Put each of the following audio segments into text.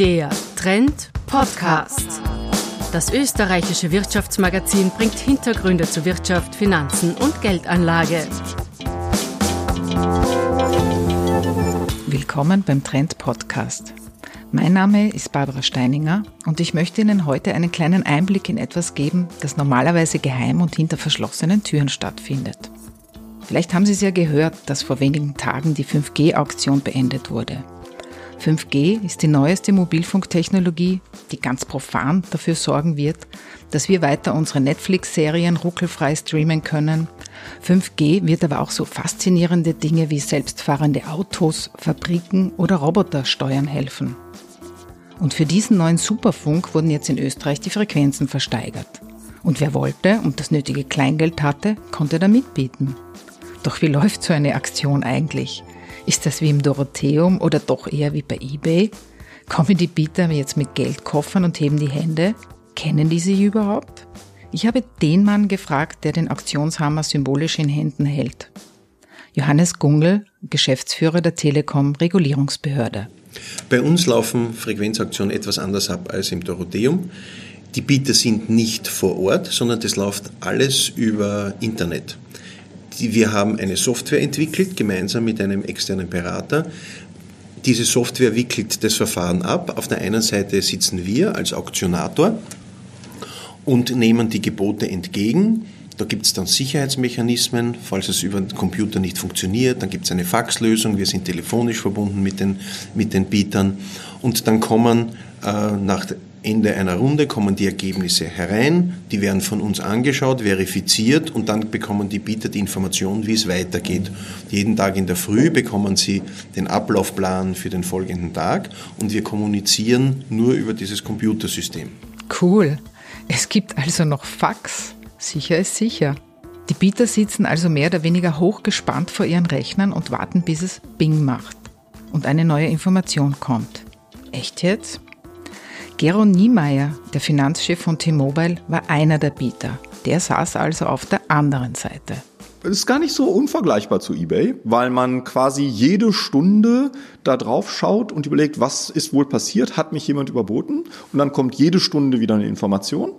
Der Trend Podcast. Das österreichische Wirtschaftsmagazin bringt Hintergründe zu Wirtschaft, Finanzen und Geldanlage. Willkommen beim Trend Podcast. Mein Name ist Barbara Steininger und ich möchte Ihnen heute einen kleinen Einblick in etwas geben, das normalerweise geheim und hinter verschlossenen Türen stattfindet. Vielleicht haben Sie es ja gehört, dass vor wenigen Tagen die 5G-Auktion beendet wurde. 5G ist die neueste Mobilfunktechnologie, die ganz profan dafür sorgen wird, dass wir weiter unsere Netflix-Serien ruckelfrei streamen können. 5G wird aber auch so faszinierende Dinge wie selbstfahrende Autos, Fabriken oder Roboter steuern helfen. Und für diesen neuen Superfunk wurden jetzt in Österreich die Frequenzen versteigert. Und wer wollte und das nötige Kleingeld hatte, konnte da mitbieten. Doch wie läuft so eine Aktion eigentlich? Ist das wie im Dorotheum oder doch eher wie bei eBay? Kommen die Bieter jetzt mit Geldkoffern und heben die Hände? Kennen die sich überhaupt? Ich habe den Mann gefragt, der den Auktionshammer symbolisch in Händen hält. Johannes Gungel, Geschäftsführer der Telekom Regulierungsbehörde. Bei uns laufen Frequenzaktionen etwas anders ab als im Dorotheum. Die Bieter sind nicht vor Ort, sondern das läuft alles über Internet. Wir haben eine Software entwickelt, gemeinsam mit einem externen Berater. Diese Software wickelt das Verfahren ab. Auf der einen Seite sitzen wir als Auktionator und nehmen die Gebote entgegen. Da gibt es dann Sicherheitsmechanismen, falls es über den Computer nicht funktioniert. Dann gibt es eine Faxlösung. Wir sind telefonisch verbunden mit den, mit den Bietern. Und dann kommen äh, nach Ende einer Runde kommen die Ergebnisse herein, die werden von uns angeschaut, verifiziert und dann bekommen die Bieter die Information, wie es weitergeht. Jeden Tag in der Früh bekommen sie den Ablaufplan für den folgenden Tag und wir kommunizieren nur über dieses Computersystem. Cool. Es gibt also noch Fax. Sicher ist sicher. Die Bieter sitzen also mehr oder weniger hochgespannt vor ihren Rechnern und warten, bis es Bing macht und eine neue Information kommt. Echt jetzt? Gero Niemeyer, der Finanzchef von T-Mobile, war einer der Bieter. Der saß also auf der anderen Seite. Es ist gar nicht so unvergleichbar zu eBay, weil man quasi jede Stunde da drauf schaut und überlegt, was ist wohl passiert, hat mich jemand überboten? Und dann kommt jede Stunde wieder eine Information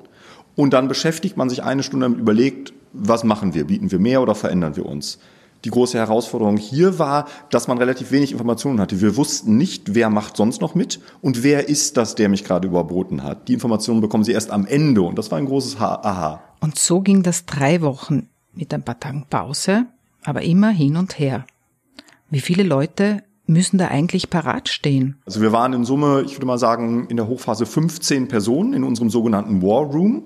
und dann beschäftigt man sich eine Stunde damit überlegt, was machen wir? Bieten wir mehr oder verändern wir uns? Die große Herausforderung hier war, dass man relativ wenig Informationen hatte. Wir wussten nicht, wer macht sonst noch mit und wer ist das, der mich gerade überboten hat. Die Informationen bekommen Sie erst am Ende und das war ein großes Aha. Und so ging das drei Wochen mit ein paar Tagen Pause, aber immer hin und her. Wie viele Leute müssen da eigentlich parat stehen? Also wir waren in Summe, ich würde mal sagen, in der Hochphase 15 Personen in unserem sogenannten War Room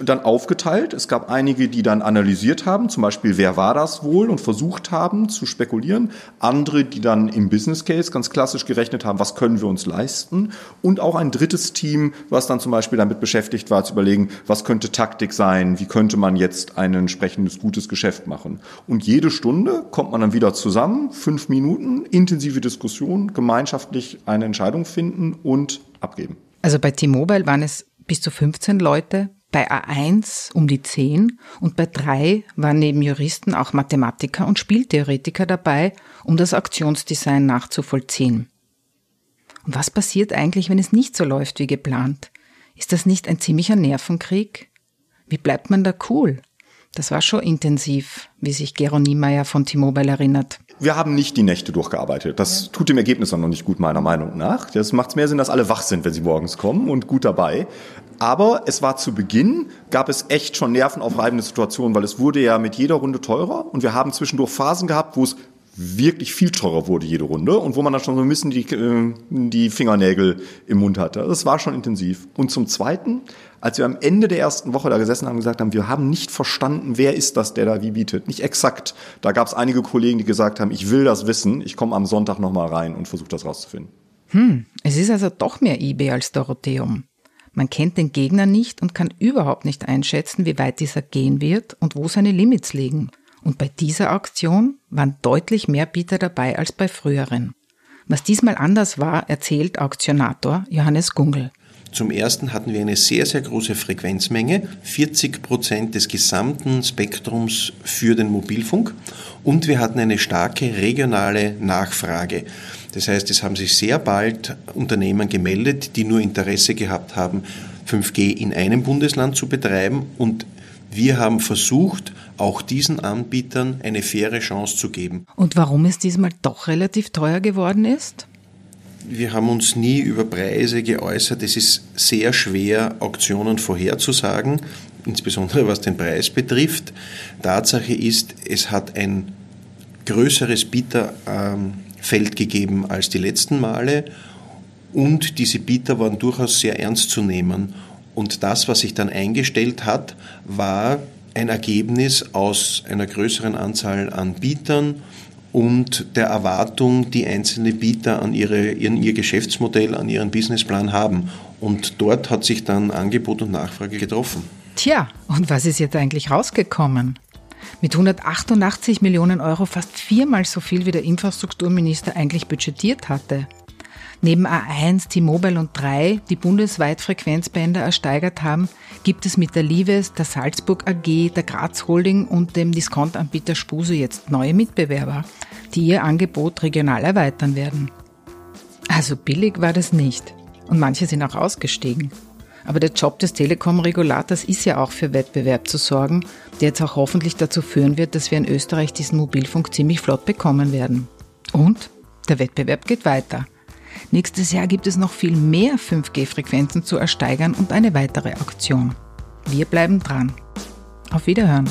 dann aufgeteilt. Es gab einige, die dann analysiert haben, zum Beispiel, wer war das wohl und versucht haben zu spekulieren. Andere, die dann im Business Case ganz klassisch gerechnet haben, was können wir uns leisten. Und auch ein drittes Team, was dann zum Beispiel damit beschäftigt war, zu überlegen, was könnte Taktik sein, wie könnte man jetzt ein entsprechendes gutes Geschäft machen. Und jede Stunde kommt man dann wieder zusammen, fünf Minuten, intensive Diskussion, gemeinschaftlich eine Entscheidung finden und abgeben. Also bei T-Mobile waren es bis zu 15 Leute, bei A1 um die 10 und bei 3 waren neben Juristen auch Mathematiker und Spieltheoretiker dabei, um das Auktionsdesign nachzuvollziehen. Und was passiert eigentlich, wenn es nicht so läuft wie geplant? Ist das nicht ein ziemlicher Nervenkrieg? Wie bleibt man da cool? Das war schon intensiv, wie sich Gero Niemeyer von T-Mobile erinnert. Wir haben nicht die Nächte durchgearbeitet. Das tut dem Ergebnis dann noch nicht gut, meiner Meinung nach. Das macht mehr Sinn, dass alle wach sind, wenn sie morgens kommen und gut dabei. Aber es war zu Beginn, gab es echt schon nervenaufreibende Situationen, weil es wurde ja mit jeder Runde teurer und wir haben zwischendurch Phasen gehabt, wo es wirklich viel teurer wurde jede Runde und wo man dann schon so ein bisschen die, äh, die Fingernägel im Mund hatte. Das war schon intensiv. Und zum Zweiten, als wir am Ende der ersten Woche da gesessen haben und gesagt haben, wir haben nicht verstanden, wer ist das, der da wie bietet. Nicht exakt. Da gab es einige Kollegen, die gesagt haben, ich will das wissen, ich komme am Sonntag nochmal rein und versuche das rauszufinden. Hm, es ist also doch mehr eBay als Dorotheum. Man kennt den Gegner nicht und kann überhaupt nicht einschätzen, wie weit dieser gehen wird und wo seine Limits liegen. Und bei dieser Auktion waren deutlich mehr Bieter dabei als bei früheren. Was diesmal anders war, erzählt Auktionator Johannes Gungel. Zum ersten hatten wir eine sehr, sehr große Frequenzmenge, 40 Prozent des gesamten Spektrums für den Mobilfunk und wir hatten eine starke regionale Nachfrage. Das heißt, es haben sich sehr bald Unternehmen gemeldet, die nur Interesse gehabt haben, 5G in einem Bundesland zu betreiben und wir haben versucht, auch diesen Anbietern eine faire Chance zu geben. Und warum es diesmal doch relativ teuer geworden ist? Wir haben uns nie über Preise geäußert. Es ist sehr schwer, Auktionen vorherzusagen, insbesondere was den Preis betrifft. Tatsache ist, es hat ein größeres Bieterfeld gegeben als die letzten Male und diese Bieter waren durchaus sehr ernst zu nehmen. Und das, was sich dann eingestellt hat, war ein Ergebnis aus einer größeren Anzahl an Bietern und der Erwartung, die einzelne Bieter an ihre, ihren, ihr Geschäftsmodell, an ihren Businessplan haben. Und dort hat sich dann Angebot und Nachfrage getroffen. Tja, und was ist jetzt eigentlich rausgekommen? Mit 188 Millionen Euro fast viermal so viel wie der Infrastrukturminister eigentlich budgetiert hatte. Neben A1, T-Mobile und 3, die bundesweit Frequenzbänder ersteigert haben, gibt es mit der Lives, der Salzburg AG, der Graz Holding und dem Diskontanbieter Spuse jetzt neue Mitbewerber, die ihr Angebot regional erweitern werden. Also billig war das nicht. Und manche sind auch ausgestiegen. Aber der Job des Telekom-Regulators ist ja auch für Wettbewerb zu sorgen, der jetzt auch hoffentlich dazu führen wird, dass wir in Österreich diesen Mobilfunk ziemlich flott bekommen werden. Und der Wettbewerb geht weiter. Nächstes Jahr gibt es noch viel mehr 5G-Frequenzen zu ersteigern und eine weitere Auktion. Wir bleiben dran. Auf Wiederhören.